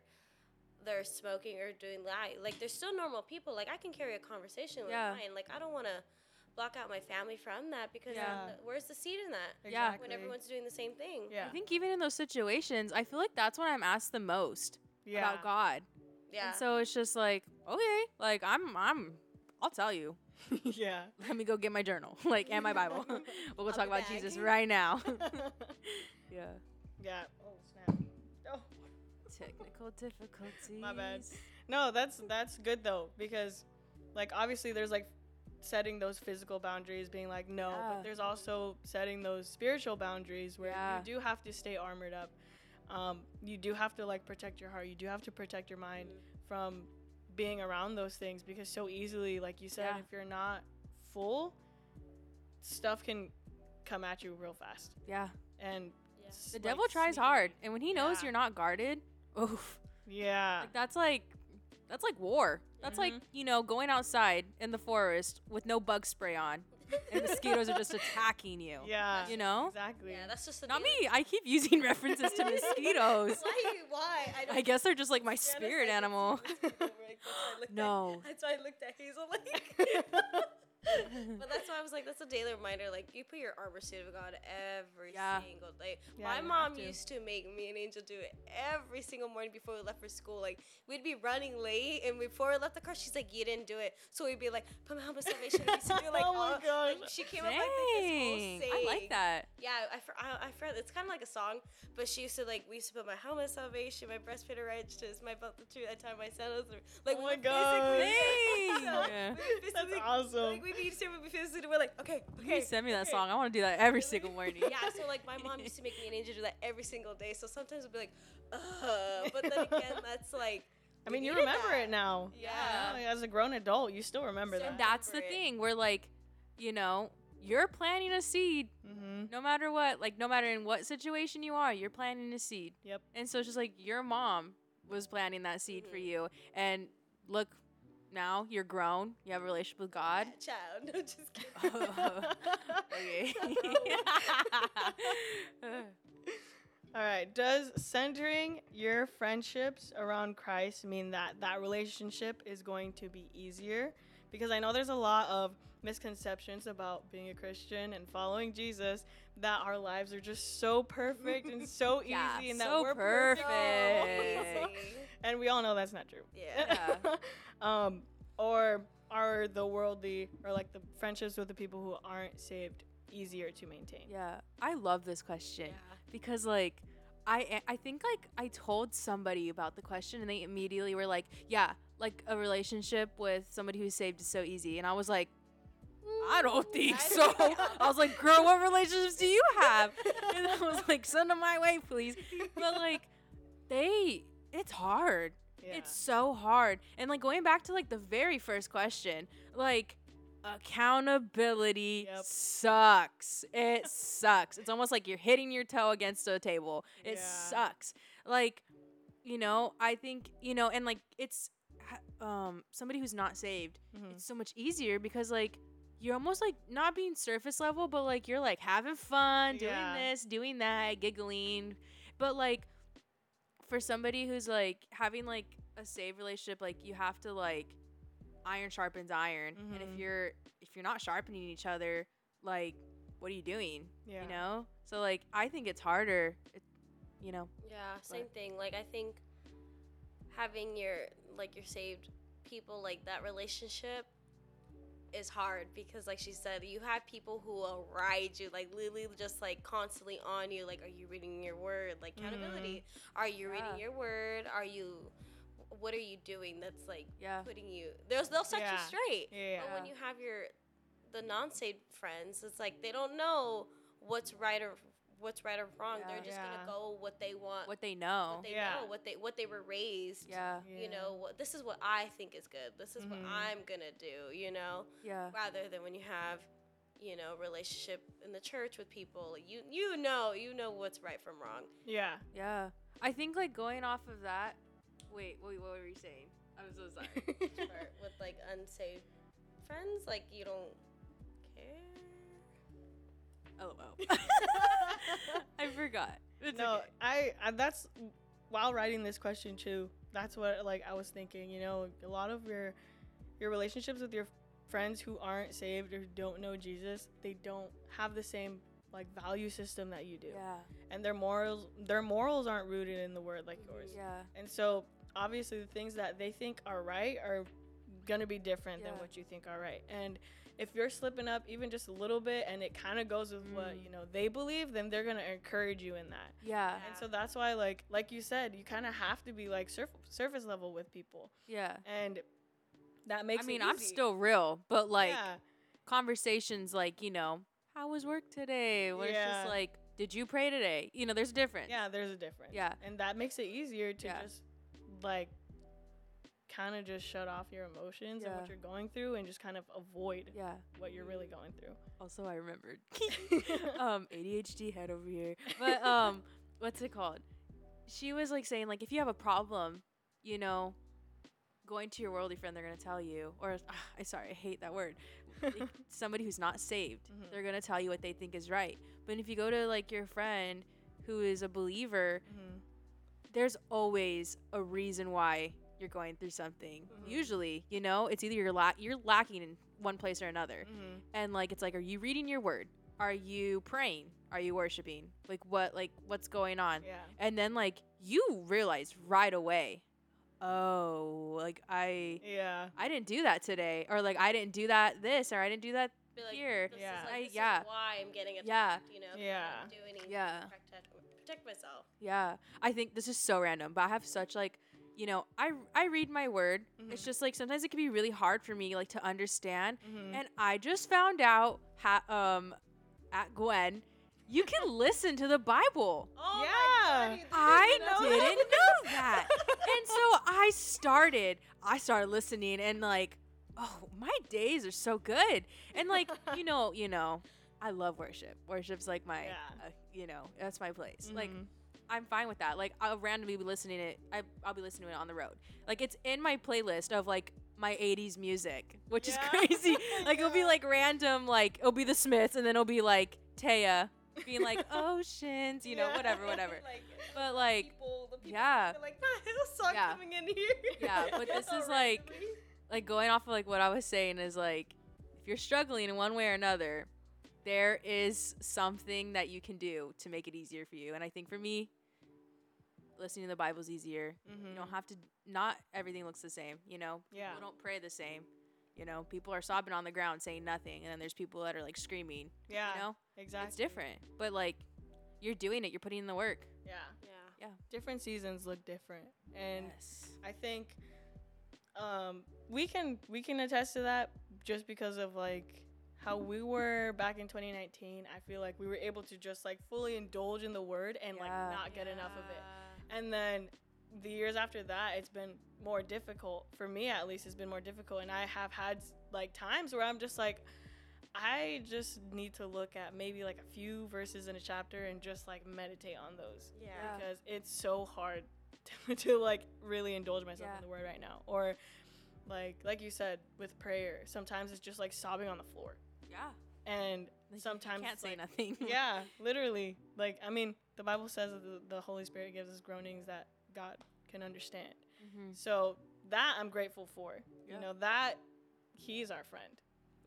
they're smoking or doing that. Like they're still normal people. Like I can carry a conversation with Yeah. mine. Like I don't want to block out my family from that because Yeah. then where's the seed in that Yeah. Exactly. when everyone's doing the same thing? Yeah. I think even in those situations, I feel like that's when I'm asked the most yeah. about God. Yeah. And so it's just like okay, like I'm I'm I'll tell you. yeah. let me go get my journal, like, and my Bible. we'll go I'll talk about back. Jesus right now. yeah. yeah. Oh snap. Oh. Technical difficulties. My bad. No, that's that's good though because, like, obviously there's like setting those physical boundaries, being like no, Yeah. but there's also setting those spiritual boundaries where Yeah. you do have to stay armored up. Um, you do have to like protect your heart. You do have to protect your mind from being around those things because so easily, like you said, Yeah. if you're not full, stuff can come at you real fast. Yeah. And Yeah. The like, devil tries sneaky- hard, and when he knows Yeah. you're not guarded, oof, Yeah. like that's like that's like war. That's like Mhm. you know going outside in the forest with no bug spray on, and mosquitoes are just attacking you. Yeah. You know. Exactly. Yeah, that's just the Not deal. me. I keep using references to mosquitoes. Why? Why? I, don't I guess they're just like my spirit I can see animal. mosquito that's why at- No. That's why I looked at Hazel like. but that's why I was like, that's a daily reminder. Like, you put your armor suit of God every Yeah. single day. Yeah, My mom to. used to make me and Angel do it every single morning before we left for school. Like, we'd be running late, and before we left the car, she's like, you didn't do it. So we'd be like, put my helmet salvation. We'd sit there like, Oh my oh, like, she came up like, with this whole Dang, saying. I like that. Yeah, I, I, I forgot. It's kind of like a song, but she used to like we used to put my helmet salvation, my breastplate of righteousness, my belt of truth. I tie my sandals. Like Oh my god, Dang. So, Yeah. we That's awesome. Like we'd be sitting, we'd be physically, we're like, okay, You okay. need to send me that okay. song. I want to do that every single morning. Yeah, so like my mom used to make me and Angel do that every single day. So sometimes we'd be like, Ugh. but then again, that's like I mean, you remember that. it now. Yeah. You know, as a grown adult, you still remember So that. And that's the it. thing. We're like, you know, you're planting a seed mm-hmm. no matter what. Like, no matter in what situation you are, you're planting a seed. Yep. And so it's just like your mom was planting that seed for Mhm. you. And look, now you're grown. You have a relationship with God. Child. No, just kidding. okay. All right. Does centering your friendships around Christ mean that that relationship is going to be easier? Because I know there's a lot of misconceptions about being a Christian and following Jesus that our lives are just so perfect and so easy Yeah, and that so we're perfect. Easy. We all know that's not true. Yeah. um, or are the worldly or like the friendships with the people who aren't saved easier to maintain? yeah. I love this question. Yeah. because like I I think like I told somebody about the question and they immediately were like, yeah, like a relationship with somebody who's saved is so easy, and I was like. I don't think so. I was like, girl, what relationships do you have? And I was like, send them my way, please. But like, they, it's hard. Yeah. It's so hard. And like going back to like the very first question, like accountability Yep. sucks. It sucks. It's almost like you're hitting your toe against a table. It Yeah. sucks. Like, you know, I think, you know, and like it's um somebody who's not saved, Mhm. it's so much easier because like you're almost like not being surface level, but like you're like having fun, doing Yeah. this, doing that, giggling. But like for somebody who's like having like a saved relationship, like you have to like iron sharpens iron. And Mhm. if you're if you're not sharpening each other, like what are you doing? Yeah. You know? So like I think it's harder. It, you know. Yeah, same thing. Like I think having your like your saved people like that relationship is hard because like she said, you have people who will ride you like literally just like constantly on you like are you reading your word? Like mm-hmm. accountability. Are you Yeah. reading your word? Are you what are you doing that's like Yeah. putting you they'll they'll set Yeah. you straight. Yeah. But when you have your the non-saved friends, it's like they don't know what's right or what's right or wrong. Yeah. They're just Yeah. gonna go what they want, What they know. what they Yeah. know, what they what they were raised. yeah. You know, what this is what I think is good. This is Mhm. what I'm gonna do. You know, Yeah. rather than when you have, you know, relationship in the church with people, you you know you know what's right from wrong. Yeah. Yeah. I think like going off of that. Wait, wait, what were you saying? I'm so sorry. With like unsaved friends, like you don't care. Oh LOL. I forgot. It's no, okay. I, I that's while writing this question too. That's what like I was thinking. You know, a lot of your your relationships with your friends who aren't saved or don't know Jesus, they don't have the same like value system that you do, Yeah. and their morals their morals aren't rooted in the word like yours. Yeah. And so obviously the things that they think are right are gonna be different than what you think are right. And if you're slipping up even just a little bit and it kind of goes with what Mm. you know they believe, then they're gonna encourage you in that. Yeah. And so that's why like like you said, you kind of have to be like surf- surface level with people, Yeah. and that makes. I mean, I'm still real, but like yeah, conversations like, you know, how was work today? Where it's just like, did you pray today? You know, there's a difference. yeah. There's a difference. Yeah. and that makes it easier to Yeah. just like kind of just shut off your emotions and what you're going through and just kind of avoid Yeah. what you're really going through. Also, I remembered. um, ADHD head over here. But um, what's it called? She was like saying like if you have a problem, you know, going to your worldly friend, they're gonna tell you, or I sorry, I hate that word. like, somebody who's not saved, Mhm. they're gonna tell you what they think is right. But if you go to like your friend who is a believer, Mhm. there's always a reason why you're going through something. Mhm. Usually, you know, it's either you're la- you're lacking in one place or another Mhm. and like it's like are you reading your word are you praying are you worshiping like what like what's going on Yeah. and then like you realize right away oh like i Yeah. i didn't do that today or like i didn't do that this or i didn't do that like, Here. This Yeah. is like, I- yeah. is why I'm getting attacked. Yeah. You know. 'cause I Yeah. do anything Yeah. To protect, protect myself. yeah i think this is so random but i have such like you know i i read my word it's Mhm. just like sometimes it can be really hard for me like to understand Mhm. And I just found out ha- um at Gwen, you can listen to the Bible. Oh Yeah. my god! I know didn't know that. And so I started, I started listening and like, oh, my days are so good. And like, you know, you know, I love worship. Worship's like my, Yeah. uh, you know, that's my place. Like, Mhm. I'm fine with that. Like, I'll randomly be listening to it. I, I'll be listening to it on the road. Like, it's in my playlist of like my 80s music, which is crazy. Like, it'll be like random, like, it'll be the Smiths and then it'll be like Taya being like, oh, oceans, you know, Yeah. whatever, whatever. like, But like, people, the people yeah. like Hillsong Yeah. coming in here. Yeah, but this is like- randomly. like going off of like what I was saying is like if you're struggling in one way or another, there is something that you can do to make it easier for you. And I think for me, listening to the Bible's easier. Mhm. You don't have to not everything looks the same, you know. Yeah. People don't pray the same. You know, people are sobbing on the ground saying nothing and then there's people that are like screaming. Yeah. You know? Exactly. It's different. But like you're doing it, you're putting in the work. Yeah. yeah. Yeah. Different seasons look different, and yes. I think um, we can we can attest to that just because of like how we were back in 2019. I feel like we were able to just like fully indulge in the word and like not get enough of it. And then the years after that, it's been more difficult for me at least. It's been more difficult, and I have had like times where I'm just like. I just need to look at maybe like a few verses in a chapter and just like meditate on those Yeah. Yeah. because it's so hard to, to like really indulge myself Yeah. in the word right now or like like you said with prayer sometimes it's just like sobbing on the floor Yeah. and Like, you sometimes can't say like, nothing. yeah literally like i mean the bible says that the, holy spirit gives us groanings that god can understand Mhm. so that i'm grateful for Yeah. you know that he's our friend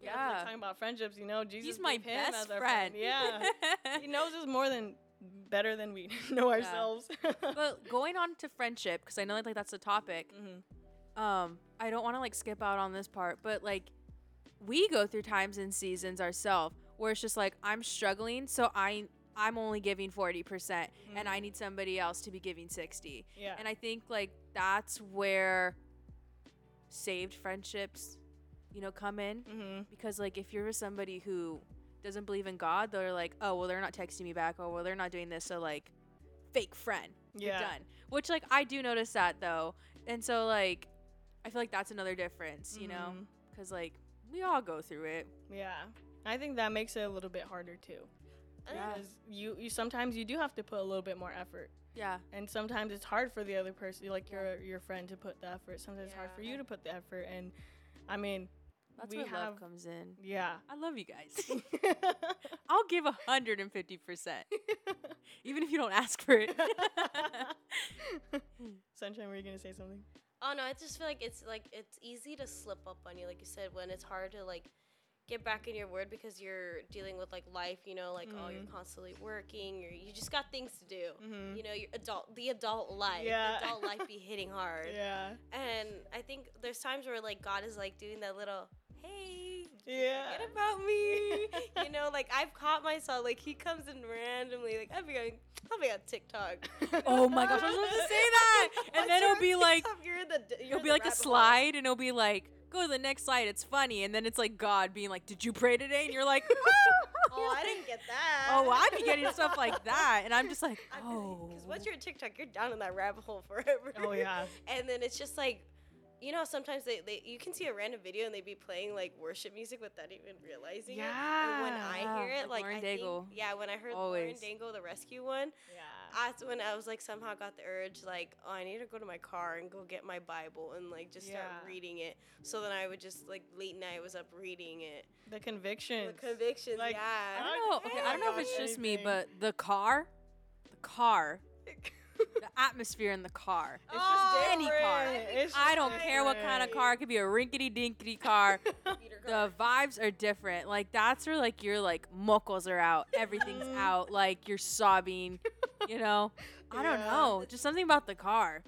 if Yeah. talking about friendships you know jesus He's my best as our friend. yeah he knows us more than better than we know ourselves but going on to friendship, because I know like that's the topic. hmm Um, I don't want to like skip out on this part, but like we go through times and seasons ourselves where it's just like I'm struggling, so I I'm only giving forty percent, and I need somebody else to be giving sixty. yeah And I think like that's where saved friendships, you know, come in mm-hmm. because like if you're with somebody who doesn't believe in God, they're like, oh well, they're not texting me back, Oh, well, they're not doing this, so like fake friend you're done. Which like I do notice that though, and so like I feel like that's another difference, you know, Mhm. because like we all go through it. Yeah, I think that makes it a little bit harder too. Yeah. Because you, you sometimes you do have to put a little bit more effort, Yeah, and sometimes it's hard for the other person, like your your friend, to put the effort. Sometimes it's hard for you to put the effort, and I mean, that's we where have love comes in. yeah. I love you guys. I'll give a hundred and fifty percent, even if you don't ask for it. Sunshine, were you gonna say something? Oh no, I just feel like it's like it's easy to slip up on you, like you said, when it's hard to like get back in your word because you're dealing with like life, you know, like oh you're Mhm. constantly working, you're you just got things to do. Mm-hmm. You know, your adult the adult life. Yeah. The adult life be hitting hard. Yeah. And I think there's times where like God is like doing that little hey Yeah. forget about me. you know, like I've caught myself like he comes in randomly, like I'll be on I'll be on TikTok. oh my gosh, I was supposed to say that, and then it'll be like you're the, you're it'll be the like a rabbit hole. slide, and it'll be like go to the next slide. It's funny, and then it's like God being like, "Did you pray today?" And you're like, Oh, I didn't get that. Oh, I'd be getting stuff like that, and I'm just like, Oh. Because once you're a TikTok, you're down in that rabbit hole forever. oh yeah. And then it's just like, you know, sometimes they, they you can see a random video and they'd be playing like worship music without even realizing it. And when I hear it, like like, Lauren I think, yeah, when I heard Always. Lauren Daigle, the rescue one, Yeah. that's when I was like somehow got the urge like, oh, I need to go to my car and go get my Bible and like just start reading it. So then I would just like late night was up reading it. The conviction. The conviction, Like, I don't know. Okay, I don't know if Not it's just me, but the car, the car, the atmosphere in the car. It's Oh, just any car. It's I don't care what kind of car. It could be a rinkety dinkety car. The vibes are different. Like that's where like your like mocos are out. Everything's out. Like you're sobbing. You know. I don't know. Just something about the car.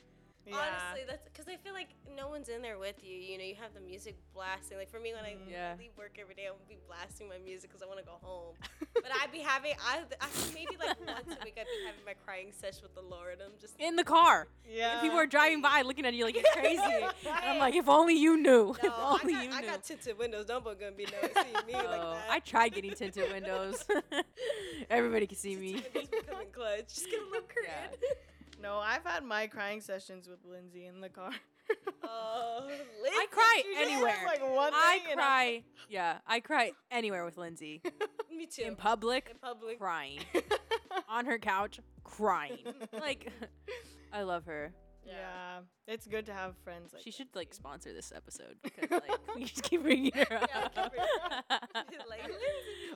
Yeah. Honestly, that's because I feel like no one's in there with you. You know, you have the music blasting. Like for me, when I Mhm. Yeah. leave work every day, I would be blasting my music because I want to go home. but I'd be having, I, I maybe like once a week, I'd be having my crying session with the Lord. I'm just In the car. yeah. And people are driving by looking at you like you're crazy. and I'm like, if only you knew. No, if I only got, you I knew. got tinted windows. Nobody's gonna be no, seeing me like Oh, that. I tried getting tinted windows. Everybody can see me. Timothy's becoming clutch. Just get a little curtain. No, I've had my crying sessions with Lindsay in the car. Oh, I cry She just says, anywhere. like I thing I'm- cry. Yeah, I cry anywhere with Lindsay. Me too. In public, In public. crying. On her couch, crying. Like, I love her. yeah. it's good to have friends like She should like sponsor this episode because like we just keep bringing her Yeah, up. keep bringing her Like,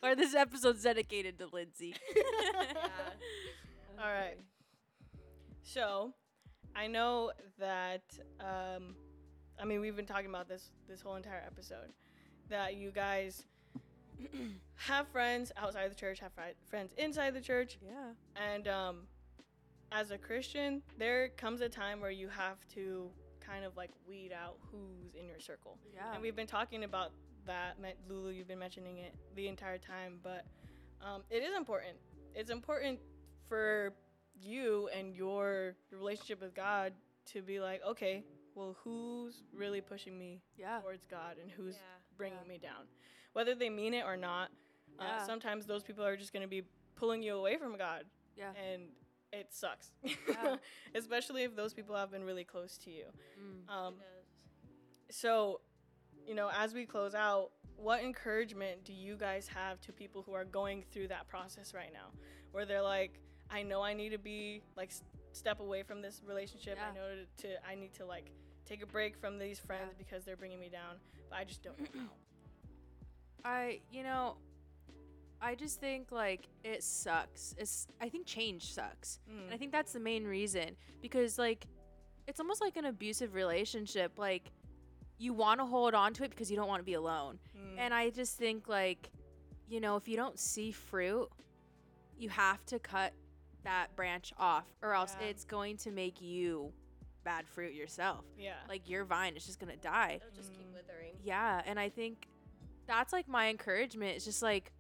or this episode's dedicated to Lindsay. Yeah. All right. So, I know that um, I mean we've been talking about this this whole entire episode that you guys have friends outside the church, have fri- friends inside the church, Yeah. and um, as a Christian, there comes a time where you have to kind of like weed out who's in your circle. Yeah. And we've been talking about that. Lulu, you've been mentioning it the entire time, but um, it is important. It's important for you and your relationship with God to be like, okay, well, who's really pushing me yeah. towards God and who's Yeah, bringing yeah. me down? Whether they mean it or not, Yeah. uh, sometimes those people are just going to be pulling you away from God, Yeah. and it sucks. Yeah. Especially if those people have been really close to you. Mm. Um, so, you know, as we close out, what encouragement do you guys have to people who are going through that process right now, where they're like, I know I need to be like step away from this relationship. I know to, to I need to like take a break from these friends Yeah. because they're bringing me down, but I just don't know. I, you know, I just think like it sucks. It's I think change sucks. And I Mm. think that's the main reason because like it's almost like an abusive relationship. Like you want to hold on to it because you don't want to be alone. Mm. And I just think like you know, if you don't see fruit, you have to cut that branch off or else Yeah. it's going to make you bad fruit yourself. yeah. Like your vine is just going to die. It'll just keep Mm. withering. Yeah, and I think that's like my encouragement. It's just like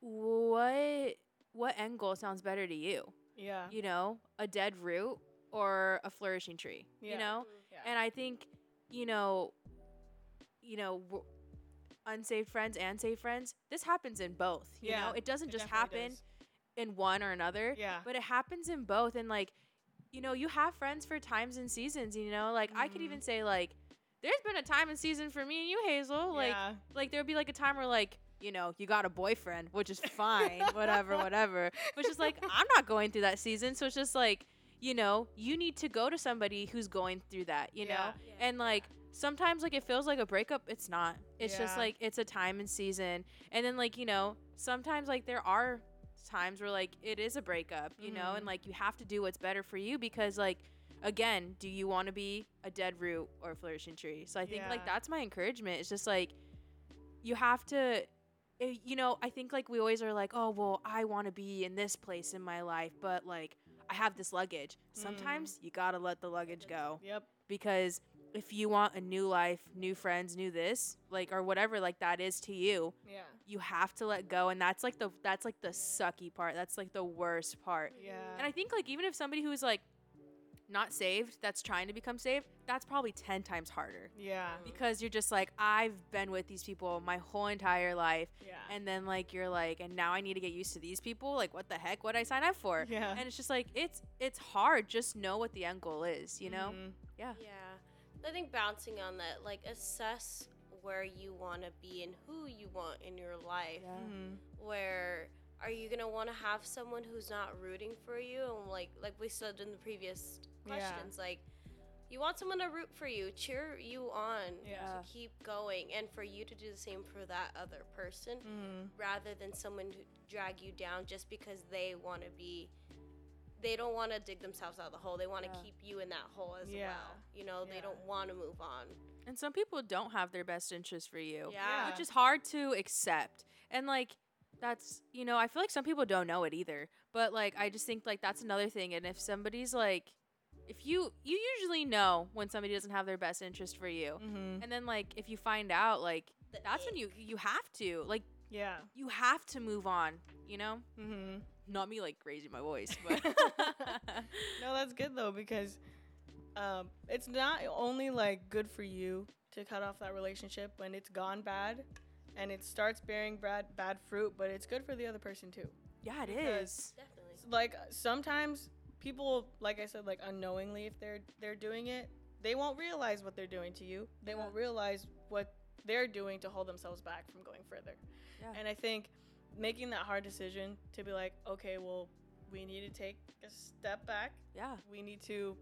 what what end goal sounds better to you? yeah. You know, a dead root or a flourishing tree. Yeah. You know, yeah. and I think you know, you know, w- unsaved friends and saved friends. This happens in both. You Yeah, know, it doesn't It just happen does. In one or another. Yeah. But it happens in both, and like, you know, you have friends for times and seasons. You know, like I could even mm-hmm. say like. There's been a time and season for me and you, Hazel. Like, yeah. like there would be like a time where like you know you got a boyfriend which is fine whatever whatever Which is like i'm not going through that season so it's just like you know you need to go to somebody who's going through that you know Yeah. Yeah. and like sometimes like it feels like a breakup it's not it's just like it's a time and season and then like you know sometimes like there are times where like it is a breakup you know and Mhm. like you have to do what's better for you because like again do you want to be a dead root or a flourishing tree so i think like that's my encouragement it's just like you have to eh, you know i think like we always are like oh well i want to be in this place in my life but like i have this luggage Mm. sometimes you gotta let the luggage go Yep. because if you want a new life new friends new this like or whatever like that is to you Yeah. you have to let go and that's like the that's like the sucky part that's like the worst part Yeah. and i think like even if somebody who's like not saved that's trying to become saved that's probably 10 times harder yeah. because you're just like i've been with these people my whole entire life Yeah. and then like you're like and now i need to get used to these people like what the heck what i sign up for yeah. and it's just like it's it's hard just know what the end goal is you know Mhm. yeah Yeah. I think bouncing on that, like assess where you want to be and who you want in your life. Mhm. Where are you gonna want to have someone who's not rooting for you? And like like we said in the previous Yeah. questions, like you want someone to root for you, cheer you on, Yeah. to keep going, and for you to do the same for that other person, Mhm. rather than someone who drag you down just because they want to be. They don't want to dig themselves out of the hole. They want to Yeah. keep you in that hole as Yeah. well. You know, they don't want to move on. and some people don't have their best interest for you Yeah. which is hard to accept and like that's you know i feel like some people don't know it either but like i just think like that's another thing and if somebody's like if you you usually know when somebody doesn't have their best interest for you Mm-hmm. and then like if you find out like The that's when you you have to like Yeah. you have to move on you know Mhm. Not me like raising my voice but No, that's good though because um, it's not only like good for you to cut off that relationship when it's gone bad, and it starts bearing bad bad fruit, but it's good for the other person too. Yeah, it Because- is. Definitely. like sometimes people like i said like unknowingly if they're they're doing it they won't realize what they're doing to you they Yeah. won't realize what they're doing to hold themselves back from going further Yeah. and i think making that hard decision to be like okay well we need to take a step back Yeah. we need to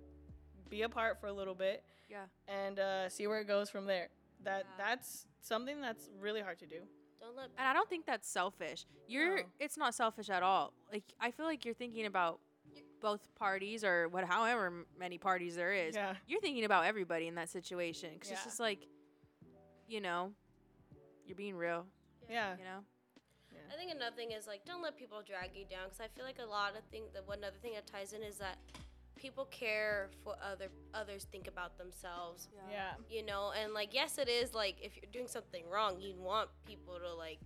be apart for a little bit Yeah. and uh, see where it goes from there that Yeah. that's something that's really hard to do Don't let And I don't think that's selfish. You're No. it's not selfish at all. Like I feel like you're thinking about both parties or what however many parties there is. yeah You're thinking about everybody in that situation cuz it's just like you know, you're being real, yeah you know? I think another thing is like don't let people drag you down because I feel like a lot of things The one other thing that ties in is that people care for other others think about themselves. Yeah. You know and like yes it is like if you're doing something wrong you want people to like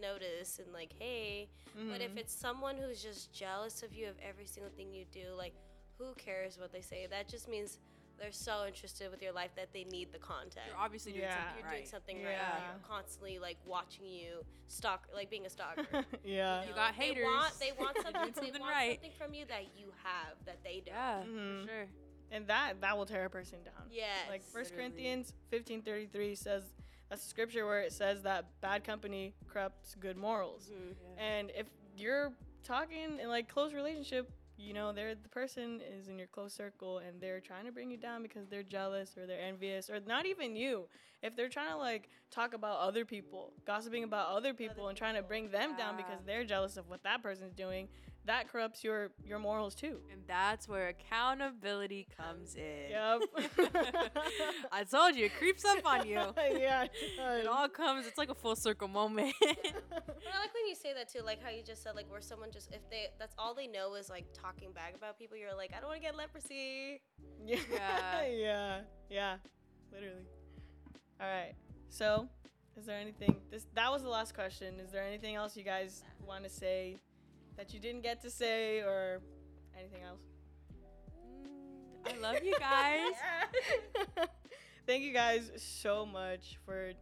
notice and like hey. But if Mhm. it's someone who's just jealous of you of every single thing you do like who cares what they say? That just means they're so interested with your life that they need the content You're obviously doing Yeah. something you're right. doing something right Yeah. you're constantly like watching you stalk like being a stalker yeah You got They want, haters. they want You're something, doing they want right. something from you that you have that they don't. Yeah, Mhm. for sure. and that that will tear a person down Yes. like first Literally. corinthians 15.33 says that's a scripture where it says that bad company corrupts good morals Mhm. and if you're talking in like close relationship you know they're the person is in your close circle and they're trying to bring you down because they're jealous or they're envious or not even you. If they're trying to like talk about other people gossiping about other people and trying to bring them down because they're jealous of what that person's doing that corrupts your your morals too And that's where accountability comes in. yep I told you, it creeps up on you. yeah it It all comes. It's like a full circle moment. But I like when you say that too, like how you just said, like where someone just if they that's all they know is like talking back about people. You're like, I don't want to get leprosy. Yeah. Yeah. yeah. Yeah. Literally. All right. So, is there anything this that was the last question. Is there anything else you guys want to say that you didn't get to say or anything else? I love you guys. Thank you guys so much for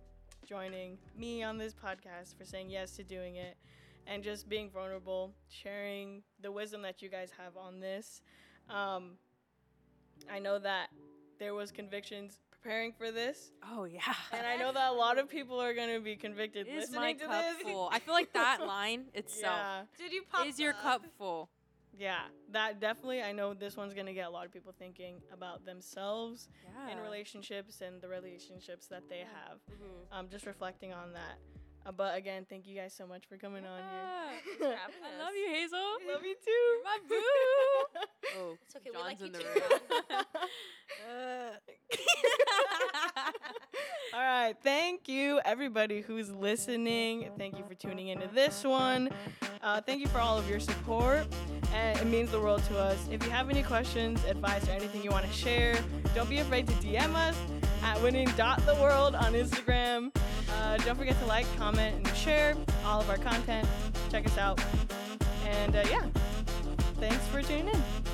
joining me on this podcast, for saying yes to doing it, and just being vulnerable, sharing the wisdom that you guys have on this. Um, I know that there was convictions preparing for this, Oh yeah. and I know that a lot of people are gonna be convicted Is listening my to cup this. full? I feel like that line itself yeah, Did you pop? is your up? cup full. yeah, that definitely. I know this one's gonna get a lot of people thinking about themselves Yeah. in relationships and the relationships that they Yeah. have. Mhm. um, just reflecting on that. Uh, but again, thank you guys so much for coming on Yeah. Thanks for here. I love you, Hazel. Love you too. You're My boo. Oh, It's okay. we John's like you the too. room. All right. Thank you, everybody who's listening. Thank you for tuning into this one. Uh, thank you for all of your support. And it means the world to us. If you have any questions, advice, or anything you want to share, don't be afraid to DM us at winning.theworld on Instagram. Uh, don't forget to like, comment, and share all of our content. Check us out. And uh, yeah, thanks for tuning in.